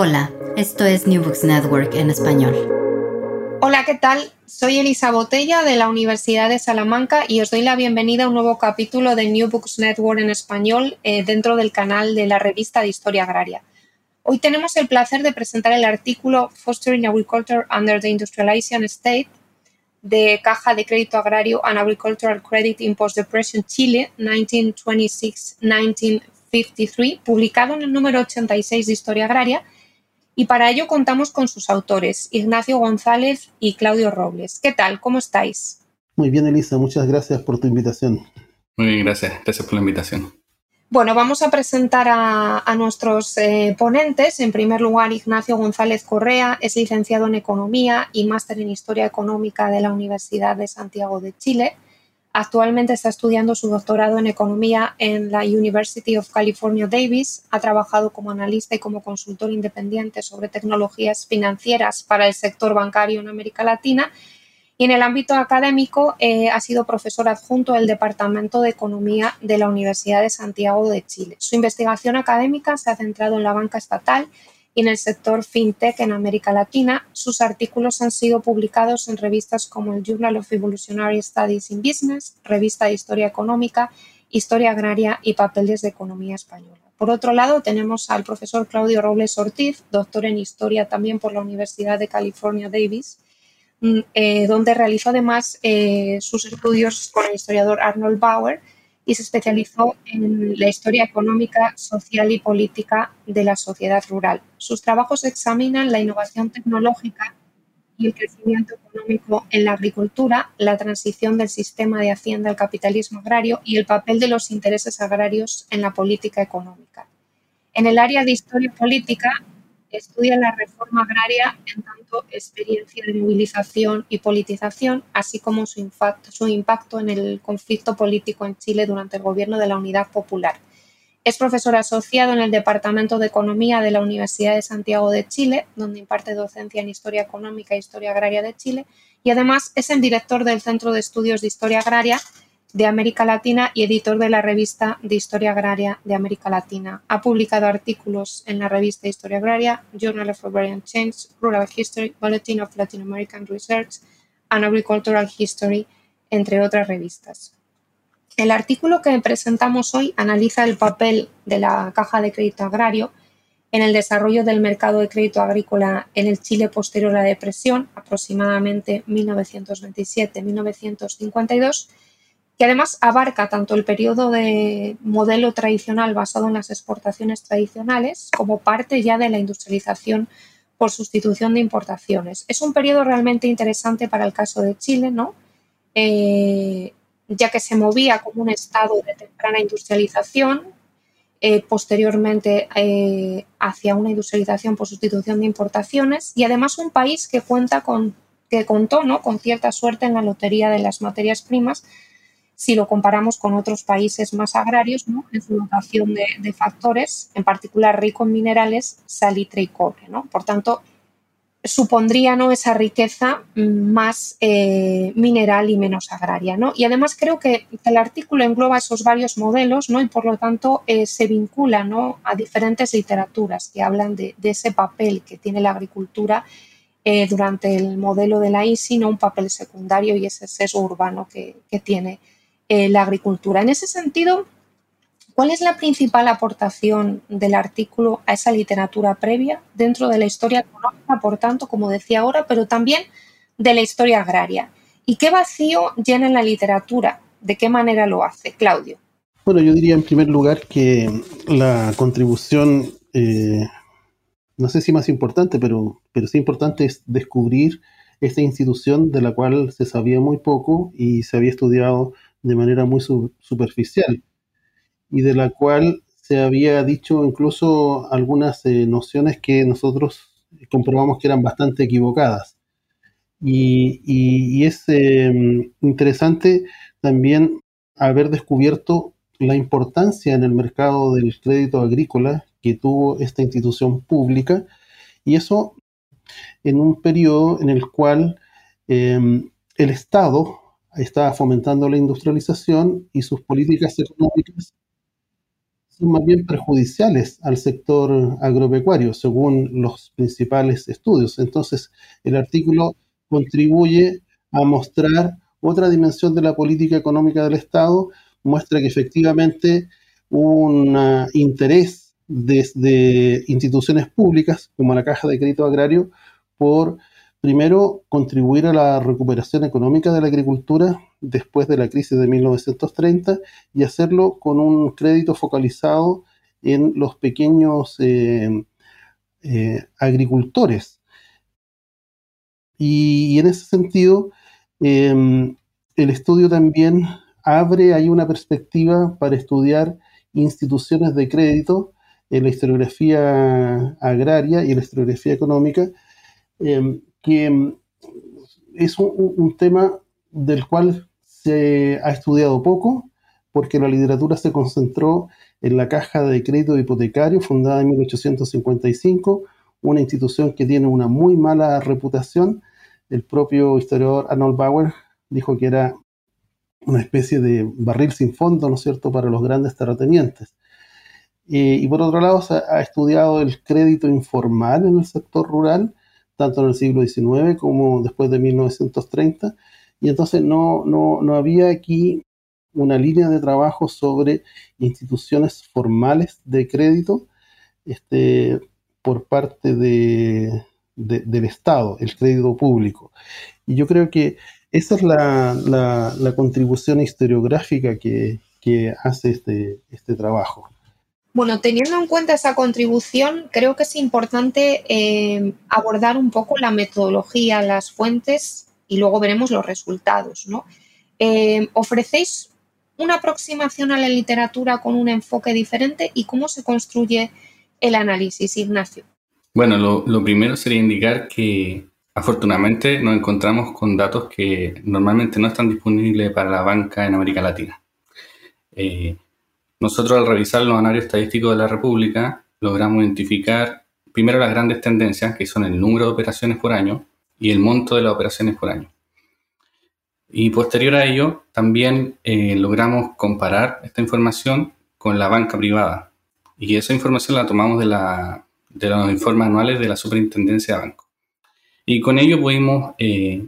Hola, esto es New Books Network en español. Hola, ¿qué tal? Soy Elisa Botella de la Universidad de Salamanca y os doy la bienvenida a un nuevo capítulo de New Books Network en español eh, dentro del canal de la revista de Historia Agraria. Hoy tenemos el placer de presentar el artículo Fostering Agriculture Under the Industrialization State de Caja de Crédito Agrario and Agricultural Credit in Post-Depression Chile 1926-1953, publicado en el número 86 de Historia Agraria, y para ello contamos con sus autores, Ignacio González y Claudio Robles. ¿Qué tal? ¿Cómo estáis? Muy bien, Elisa, muchas gracias por tu invitación. Muy bien, gracias. Gracias por la invitación. Bueno, vamos a presentar a, nuestros eh, ponentes. En primer lugar, Ignacio González Correa es licenciado en Economía y máster en Historia Económica de la Universidad de Santiago de Chile. Actualmente está estudiando su doctorado en Economía en la University of California Davis. Ha trabajado como analista y como consultor independiente sobre tecnologías financieras para el sector bancario en América Latina y en el ámbito académico eh, ha sido profesor adjunto del Departamento de Economía de la Universidad de Santiago de Chile. Su investigación académica se ha centrado en la banca estatal y en el sector fintech en América Latina. Sus artículos han sido publicados en revistas como el Journal of Evolutionary Studies in Business, Revista de Historia Económica, Historia Agraria y Papeles de Economía Española. Por otro lado, tenemos al profesor Claudio Robles Ortiz, doctor en Historia también por la Universidad de California Davis, Mm, eh, donde realizó además eh, sus estudios con el historiador Arnold Bauer y se especializó en la historia económica, social y política de la sociedad rural. Sus trabajos examinan la innovación tecnológica y el crecimiento económico en la agricultura, la transición del sistema de hacienda al capitalismo agrario y el papel de los intereses agrarios en la política económica. En el área de historia política estudia la reforma agraria en tanto experiencia de movilización y politización, así como su impacto, en el conflicto político en Chile durante el gobierno de la Unidad Popular. Es profesor asociado en el Departamento de Economía de la Universidad de Santiago de Chile, donde imparte docencia en Historia Económica e Historia Agraria de Chile, y además es el director del Centro de Estudios de Historia Agraria de América Latina y editor de la revista de Historia Agraria de América Latina. Ha publicado artículos en la revista Historia Agraria, Journal of Agrarian Change, Rural History, Bulletin of Latin American Research and Agricultural History, entre otras revistas. El artículo que presentamos hoy analiza el papel de la Caja de Crédito Agrario en el desarrollo del mercado de crédito agrícola en el Chile posterior a la depresión, aproximadamente 1927-1952, que además abarca tanto el periodo de modelo tradicional basado en las exportaciones tradicionales como parte ya de la industrialización por sustitución de importaciones. Es un periodo realmente interesante para el caso de Chile, ¿no? Eh, ya que se movía como un estado de temprana industrialización, eh, posteriormente eh, hacia una industrialización por sustitución de importaciones y además un país que cuenta con que contó ¿no? con cierta suerte en la lotería de las materias primas si lo comparamos con otros países más agrarios, ¿no? en su dotación de, factores, en particular rico en minerales, salitre y cobre. ¿no? Por tanto, supondría ¿no? esa riqueza más eh, mineral y menos agraria. ¿no? Y además creo que el artículo engloba esos varios modelos ¿no? y por lo tanto eh, se vincula ¿no? a diferentes literaturas que hablan de, ese papel que tiene la agricultura eh, durante el modelo de la ISI, ¿no? un papel secundario y ese sesgo urbano que, que tiene eh, la agricultura. En ese sentido, ¿cuál es la principal aportación del artículo a esa literatura previa dentro de la historia económica, por tanto, como decía ahora, pero también de la historia agraria? ¿Y qué vacío llena en la literatura? ¿De qué manera lo hace? Claudio. Bueno, yo diría en primer lugar que la contribución, eh, no sé si más importante, pero, pero sí importante es descubrir esta institución de la cual se sabía muy poco y se había estudiado de manera muy superficial y de la cual se había dicho incluso algunas eh, nociones que nosotros comprobamos que eran bastante equivocadas. Y, es em, interesante también haber descubierto la importancia en el mercado del crédito agrícola que tuvo esta institución pública y eso en un periodo en el cual em, el Estado estaba fomentando la industrialización y sus políticas económicas son más bien perjudiciales al sector agropecuario, según los principales estudios. Entonces, el artículo contribuye a mostrar otra dimensión de la política económica del Estado, muestra que efectivamente un interés desde instituciones públicas, como la Caja de Crédito Agrario, por primero contribuir a la recuperación económica de la agricultura después de la crisis de 1930 y hacerlo con un crédito focalizado en los pequeños eh, eh, agricultores. Y, en ese sentido, em, el estudio también abre ahí una perspectiva para estudiar instituciones de crédito en la historiografía agraria y en la historiografía económica, em, que em, es un, tema del cual se ha estudiado poco, porque la literatura se concentró en la Caja de Crédito Hipotecario, fundada en 1855, una institución que tiene una muy mala reputación. El propio historiador Arnold Bauer dijo que era una especie de barril sin fondo, ¿no es cierto?, para los grandes terratenientes. y por otro lado, se ha estudiado el crédito informal en el sector rural, tanto en el siglo XIX como después de 1930, y entonces no, no, había aquí una línea de trabajo sobre instituciones formales de crédito este, por parte de, del Estado, el crédito público. Y yo creo que esa es la, contribución historiográfica que, hace este, este trabajo. Bueno, teniendo en cuenta esa contribución, creo que es importante eh, abordar un poco la metodología, las fuentes y luego veremos los resultados. ¿no? Eh, ¿Ofrecéis una aproximación a la literatura con un enfoque diferente y cómo se construye el análisis, Ignacio? Bueno, lo primero sería indicar que Afortunadamente nos encontramos con datos que normalmente no están disponibles para la banca en América Latina. Eh, nosotros al revisar los análisis estadísticos de la República logramos identificar primero las grandes tendencias, que son el número de operaciones por año y el monto de las operaciones por año. Y posterior a ello, también eh, logramos comparar esta información con la banca privada. Y esa información la tomamos de, la, de los informes anuales de la Superintendencia de Bancos. Y con ello pudimos eh,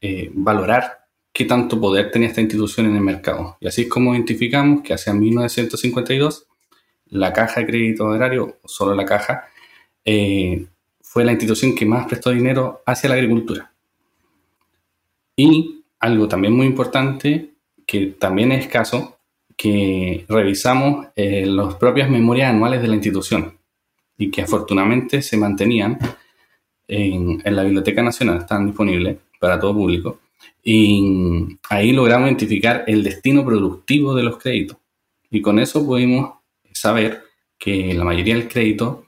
eh, valorar qué tanto poder tenía esta institución en el mercado. Y así es como identificamos que hacia 1952 la caja de crédito agrario, o solo la caja, eh, fue la institución que más prestó dinero hacia la agricultura. Y algo también muy importante, que también es escaso, que revisamos las propias memorias anuales de la institución y que afortunadamente se mantenían en, la Biblioteca Nacional, están disponibles para todo público. Y ahí logramos identificar el destino productivo de los créditos. Y con eso pudimos saber que la mayoría del crédito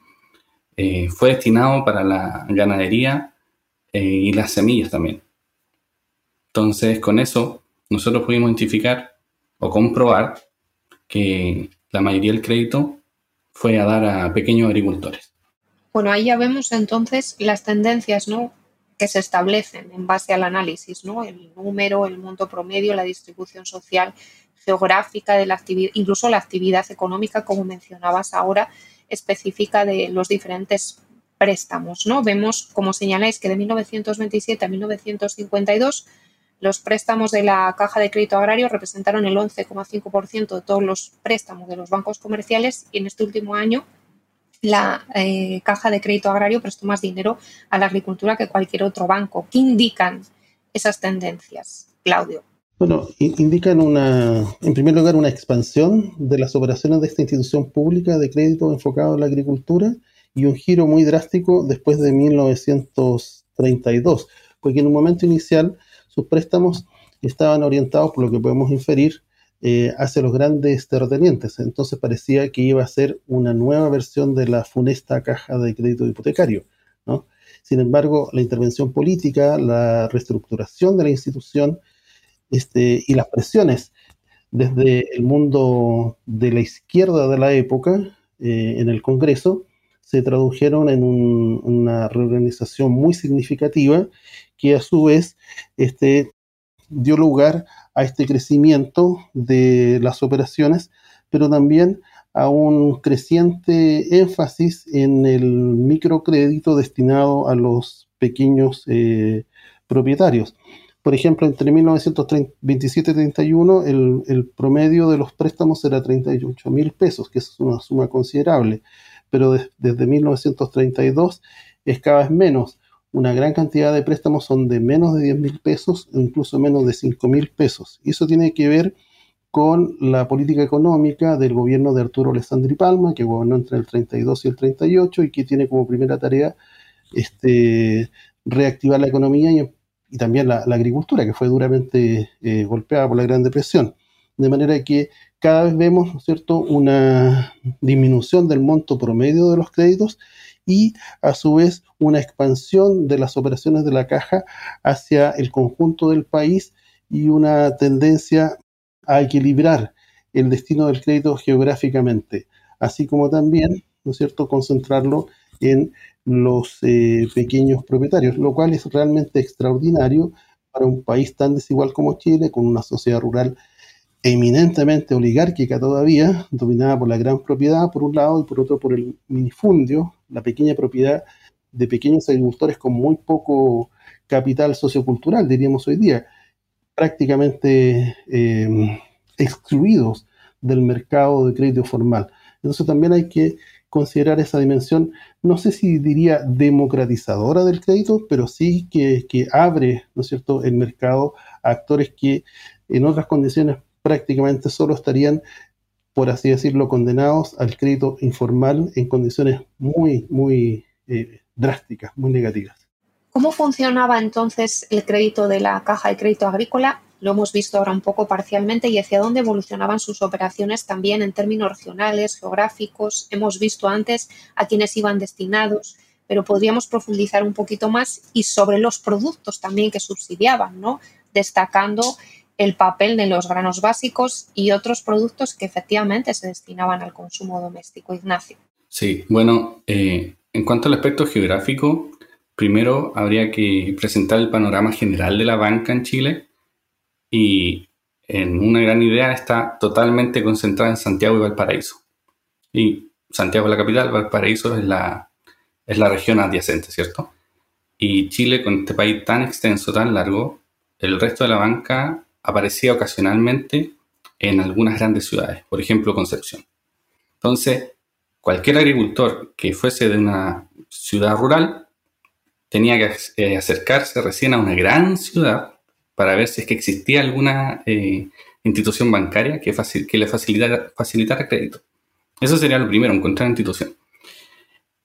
eh, fue destinado para la ganadería eh, y las semillas también. Entonces, con eso, nosotros pudimos identificar o comprobar que la mayoría del crédito fue a dar a pequeños agricultores. Bueno, ahí ya vemos entonces las tendencias ¿no? Que se establecen en base al análisis, ¿no? el número, el monto promedio, la distribución social, geográfica de la actividad, incluso la actividad económica, como mencionabas ahora, específica de los diferentes préstamos. ¿no? Vemos, como señaláis, que de 1927 a 1952 los préstamos de la Caja de Crédito Agrario representaron el 11,5% de todos los préstamos de los bancos comerciales y en este último año la eh, caja de crédito agrario prestó más dinero a la agricultura que cualquier otro banco. ¿Qué indican esas tendencias, Claudio? Bueno, indican una, en primer lugar, una expansión de las operaciones de esta institución pública de crédito enfocado en la agricultura y un giro muy drástico después de 1932, porque en un momento inicial sus préstamos estaban orientados, por lo que podemos inferir, eh, hacia los grandes terratenientes. Entonces parecía que iba a ser una nueva versión de la funesta caja de crédito hipotecario. Sin embargo, la intervención política, la reestructuración de la institución este, y las presiones desde el mundo de la izquierda de la época eh, en el Congreso se tradujeron en una reorganización muy significativa que a su vez este, dio lugar a este crecimiento de las operaciones, pero también a un creciente énfasis en el microcrédito destinado a los pequeños eh, propietarios. Por ejemplo, entre 1927 y 31 el, el, promedio de los préstamos era 38 mil pesos, que es una suma considerable, pero desde 1932 es cada vez menos. Una gran cantidad de préstamos son de menos de 10 mil pesos o incluso menos de 5 mil pesos. Y eso tiene que ver con la política económica del gobierno de Arturo Alessandri Palma, que gobernó entre el 32 y el 38 y que tiene como primera tarea este, reactivar la economía y, también la, agricultura, que fue duramente eh, golpeada por la Gran Depresión. De manera que cada vez vemos, ¿no es cierto?, una disminución del monto promedio de los créditos y a su vez una expansión de las operaciones de la caja hacia el conjunto del país y una tendencia a equilibrar el destino del crédito geográficamente, así como también, ¿no es cierto?, concentrarlo en los eh, pequeños propietarios, lo cual es realmente extraordinario para un país tan desigual como Chile, con una sociedad rural eminentemente oligárquica todavía, dominada por la gran propiedad por un lado y por otro por el minifundio, la pequeña propiedad de pequeños agricultores con muy poco capital sociocultural, diríamos hoy día, prácticamente eh, excluidos del mercado de crédito formal. Entonces también hay que considerar esa dimensión, no sé si diría democratizadora del crédito, pero sí que, que abre, ¿no es cierto?, el mercado a actores que en otras condiciones prácticamente solo estarían, por así decirlo, condenados al crédito informal en condiciones muy, muy eh, drásticas, muy negativas. ¿Cómo funcionaba entonces el crédito de la caja de crédito agrícola? Lo hemos visto ahora un poco parcialmente y hacia dónde evolucionaban sus operaciones también en términos regionales, geográficos. Hemos visto antes a quienes iban destinados, pero podríamos profundizar un poquito más y sobre los productos también que subsidiaban, ¿no? Destacando el papel de los granos básicos y otros productos que efectivamente se destinaban al consumo doméstico. Ignacio. Sí, bueno, eh, en cuanto al aspecto geográfico, primero habría que presentar el panorama general de la banca en Chile y en una gran idea está totalmente concentrada en Santiago y Valparaíso. Y Santiago es la capital, Valparaíso es la, es la región adyacente, ¿cierto? Y Chile, con este país tan extenso, tan largo, el resto de la banca aparecía ocasionalmente en algunas grandes ciudades, por ejemplo Concepción. Entonces, cualquier agricultor que fuese de una ciudad rural tenía que eh, acercarse recién a una gran ciudad para ver si es que existía alguna eh, institución bancaria que, le facilitara, facilitara crédito. Eso sería lo primero, encontrar una institución.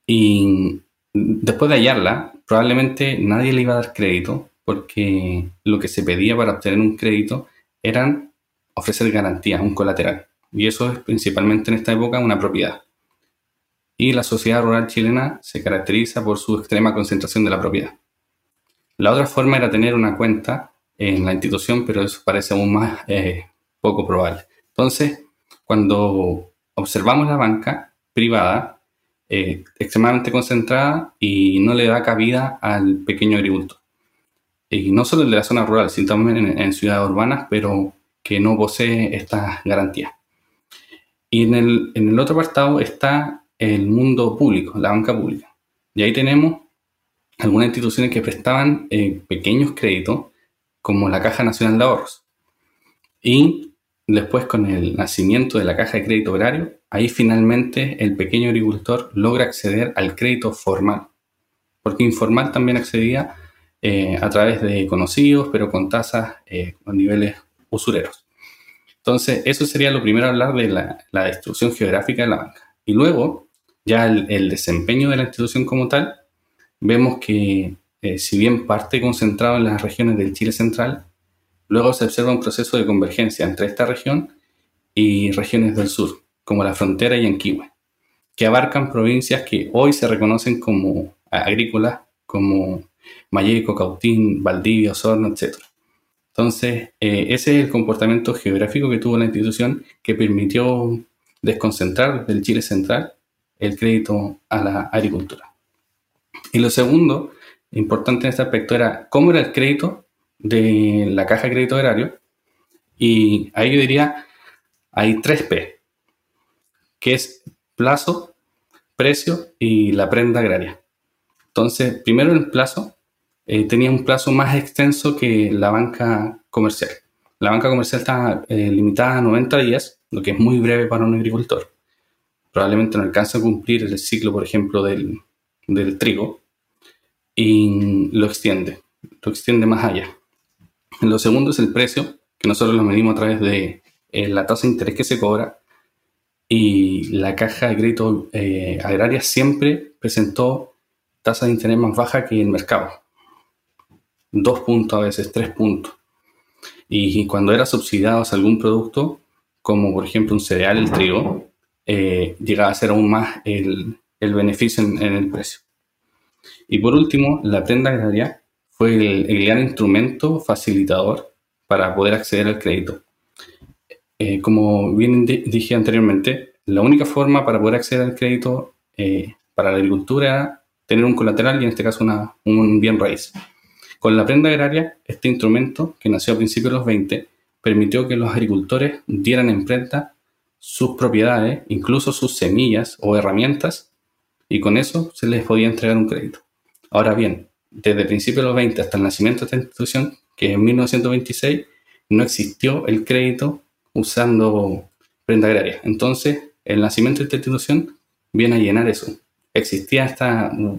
Y después de hallarla, probablemente nadie le iba a dar crédito porque lo que se pedía para obtener un crédito eran ofrecer garantías, un colateral. Y eso es principalmente en esta época una propiedad y la sociedad rural chilena se caracteriza por su extrema concentración de la propiedad. La otra forma era tener una cuenta en la institución, pero eso parece aún más eh, poco probable. Entonces, cuando observamos la banca privada, eh, extremadamente concentrada y no le da cabida al pequeño agricultor. Y no solo de la zona rural, sino también en, en ciudades urbanas, pero que no posee estas garantías. Y en el, en el otro apartado está el mundo público, la banca pública. Y ahí tenemos algunas instituciones que prestaban eh, pequeños créditos, como la Caja Nacional de Ahorros. Y después con el nacimiento de la Caja de Crédito Agrario, ahí finalmente el pequeño agricultor logra acceder al crédito formal, porque informal también accedía eh, a través de conocidos, pero con tasas eh, niveles usureros. Entonces, eso sería lo primero hablar de la, la distribución geográfica de la banca. Y luego, ya el, desempeño de la institución como tal, vemos que eh, si bien parte concentrado en las regiones del Chile central, luego se observa un proceso de convergencia entre esta región y regiones del sur, como la frontera y Yanquihue, que abarcan provincias que hoy se reconocen como agrícolas, como Mayeco, Cautín, Valdivia, Osorno, etc. Entonces, eh, ese es el comportamiento geográfico que tuvo la institución que permitió desconcentrar del Chile central el crédito a la agricultura. Y lo segundo, importante en este aspecto, era cómo era el crédito de la caja de crédito agrario. Y ahí yo diría, hay tres P, que es plazo, precio y la prenda agraria. Entonces, primero el plazo eh, tenía un plazo más extenso que la banca comercial. La banca comercial está eh, limitada a 90 días, lo que es muy breve para un agricultor. Probablemente no alcanza a cumplir el ciclo, por ejemplo, del, del trigo y lo extiende, lo extiende más allá. Lo segundo es el precio, que nosotros lo medimos a través de eh, la tasa de interés que se cobra y la caja de crédito agraria siempre presentó tasa de interés más baja que el mercado. Dos puntos a veces, tres puntos. Y, cuando era subsidiado algún producto, como por ejemplo un cereal, el trigo, eh, llegaba a ser aún más el, beneficio en, el precio. Y por último, la prenda agraria fue el, gran instrumento facilitador para poder acceder al crédito. Eh, como bien dije anteriormente, la única forma para poder acceder al crédito eh, para la agricultura era tener un colateral y en este caso una, un bien raíz. Con la prenda agraria, este instrumento, que nació a principios de los 20, permitió que los agricultores dieran en prenda sus propiedades, incluso sus semillas o herramientas, y con eso se les podía entregar un crédito. Ahora bien, desde principios de los 20 hasta el nacimiento de esta institución, que en 1926 no existió el crédito usando prenda agraria. Entonces, el nacimiento de esta institución viene a llenar eso. Existía este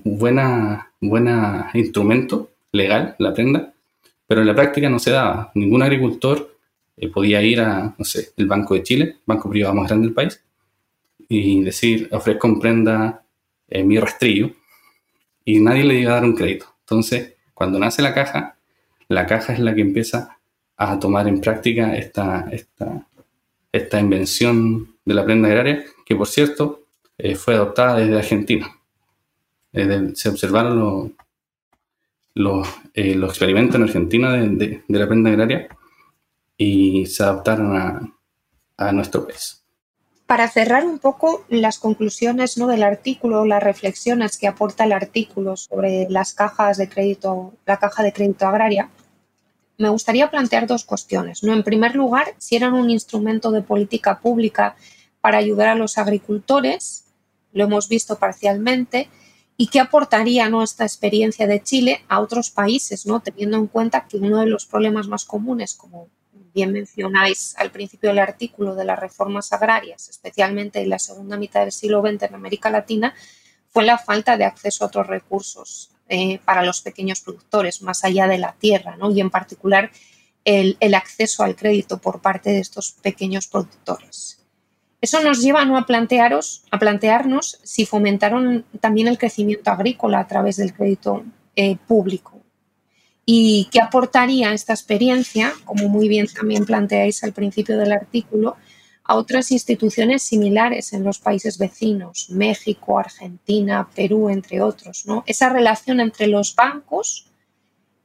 buena, buena instrumento legal, la prenda, pero en la práctica no se daba. Ningún agricultor eh, podía ir a, no sé, el Banco de Chile, banco privado más grande del país, y decir, ofrezco en prenda eh, mi rastrillo, y nadie le iba a dar un crédito. Entonces, cuando nace la caja, la caja es la que empieza a tomar en práctica esta, esta, esta invención de la prenda agraria, que por cierto eh, fue adoptada desde Argentina. se observaron los, los experimentos en Argentina de, de la prenda agraria y se adaptaron a, a nuestro país. Para cerrar un poco las conclusiones ¿no? del artículo, las reflexiones que aporta el artículo sobre las cajas de crédito, la caja de crédito agraria, me gustaría plantear dos cuestiones. ¿no? En primer lugar, si eran un instrumento de política pública para ayudar a los agricultores, lo hemos visto parcialmente, y qué aportaría nuestra experiencia de Chile a otros países, ¿no? teniendo en cuenta que uno de los problemas más comunes, como bien mencionáis al principio del artículo de las reformas agrarias, especialmente en la segunda mitad del siglo XX en América Latina, fue la falta de acceso a otros recursos eh, para los pequeños productores, más allá de la tierra, ¿no? y en particular el, acceso al crédito por parte de estos pequeños productores. Eso nos lleva a plantearos, a plantearnos si fomentaron también el crecimiento agrícola a través del crédito eh, público ¿Y qué aportaría esta experiencia, como muy bien también planteáis al principio del artículo, a otras instituciones similares en los países vecinos, México, Argentina, Perú, entre otros? ¿no? Esa relación entre los bancos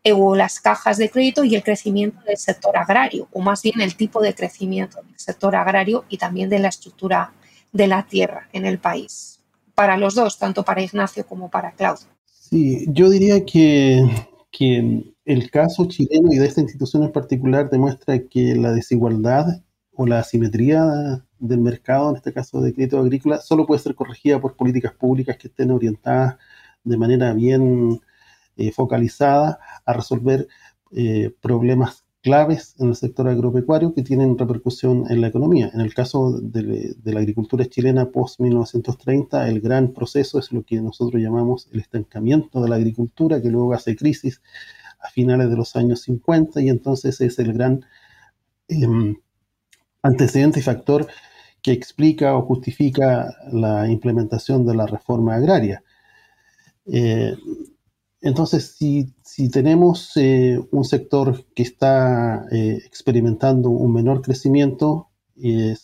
o las cajas de crédito y el crecimiento del sector agrario, o más bien el tipo de crecimiento del sector agrario y también de la estructura de la tierra en el país. Para los dos, tanto para Ignacio como para Claudio. Sí, yo diría que que el caso chileno y de esta institución en particular demuestra que la desigualdad o la asimetría del mercado, en este caso de crédito agrícola, solo puede ser corregida por políticas públicas que estén orientadas de manera bien eh, focalizada a resolver eh, problemas claves en el sector agropecuario que tienen repercusión en la economía. En el caso de, la agricultura chilena post-1930, el gran proceso es lo que nosotros llamamos el estancamiento de la agricultura, que luego hace crisis a finales de los años 50 y entonces es el gran em, antecedente y factor que explica o justifica la implementación de la reforma agraria. Eh, entonces, si, tenemos eh, un sector que está eh, experimentando un menor crecimiento y,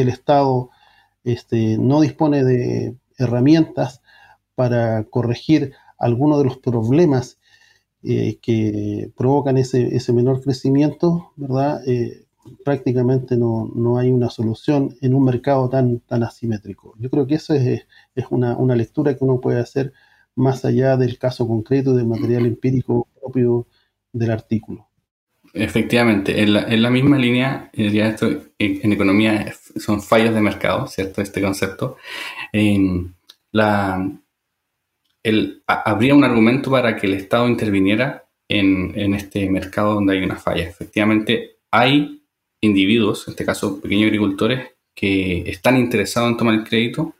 el Estado este, no dispone de herramientas para corregir algunos de los problemas eh, que provocan ese, menor crecimiento, ¿verdad? prácticamente no, hay una solución en un mercado tan, tan asimétrico. Yo creo que eso es, una, una lectura que uno puede hacer más allá del caso concreto del material empírico propio del artículo. Efectivamente, en la, misma línea, ya esto en, economía son fallos de mercado, ¿cierto? Este concepto. la, el, habría un argumento para que el Estado interviniera en, en, este mercado donde hay una falla. Efectivamente, hay individuos, en este caso pequeños agricultores, que están interesados en tomar el crédito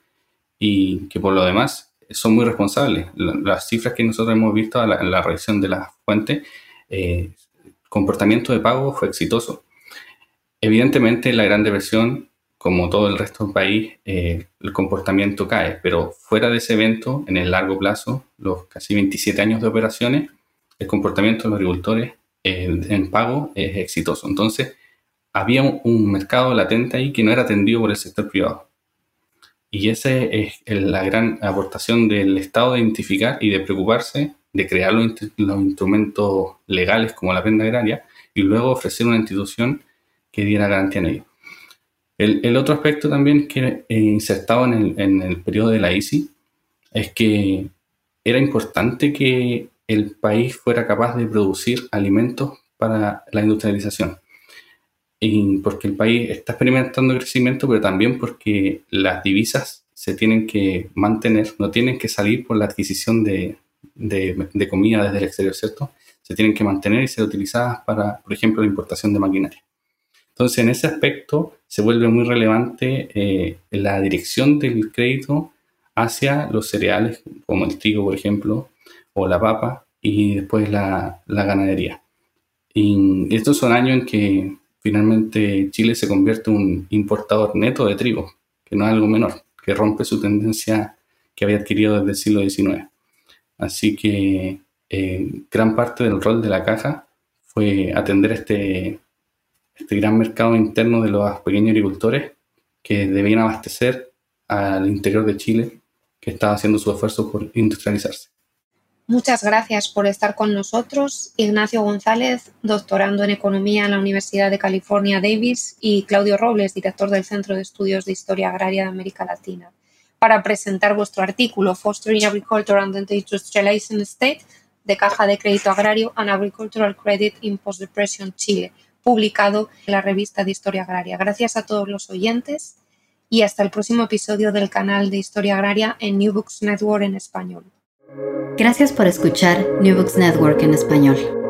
y que por lo demás son muy responsables. Las cifras que nosotros hemos visto en la, revisión de la fuente, eh, comportamiento de pago fue exitoso. Evidentemente, la Gran Depresión, como todo el resto del país, eh, el comportamiento cae, pero fuera de ese evento, en el largo plazo, los casi 27 años de operaciones, el comportamiento de los agricultores en pago es exitoso. Entonces, había un mercado latente ahí que no era atendido por el sector privado. Y esa es la gran aportación del Estado de identificar y de preocuparse de crear los, instrumentos legales como la prenda agraria y luego ofrecer una institución que diera garantía en ello. El, otro aspecto también que he insertado en el, en el periodo de la ICI es que era importante que el país fuera capaz de producir alimentos para la industrialización porque el país está experimentando crecimiento, pero también porque las divisas se tienen que mantener, no tienen que salir por la adquisición de, de, comida desde el exterior, ¿cierto? Se tienen que mantener y ser utilizadas para, por ejemplo, la importación de maquinaria. Entonces, en ese aspecto se vuelve muy relevante eh, la dirección del crédito hacia los cereales, como el trigo, por ejemplo, o la papa, y después la, la ganadería. Y estos son años en que finalmente Chile se convierte en un importador neto de trigo, que no es algo menor, que rompe su tendencia que había adquirido desde el siglo XIX. Así que eh, gran parte del rol de la caja fue atender este, este gran mercado interno de los pequeños agricultores que debían abastecer al interior de Chile, que estaba haciendo su esfuerzo por industrializarse. Muchas gracias por estar con nosotros, Ignacio González, doctorando en Economía en la Universidad de California Davis, y Claudio Robles, director del Centro de Estudios de Historia Agraria de América Latina, para presentar vuestro artículo Fostering Agriculture and the Industrializing State de Caja de Crédito Agrario and Agricultural Credit in Post-Depression Chile, publicado en la revista de Historia Agraria. Gracias a todos los oyentes y hasta el próximo episodio del canal de Historia Agraria en New Books Network en español. Gracias por escuchar New Books Network en español.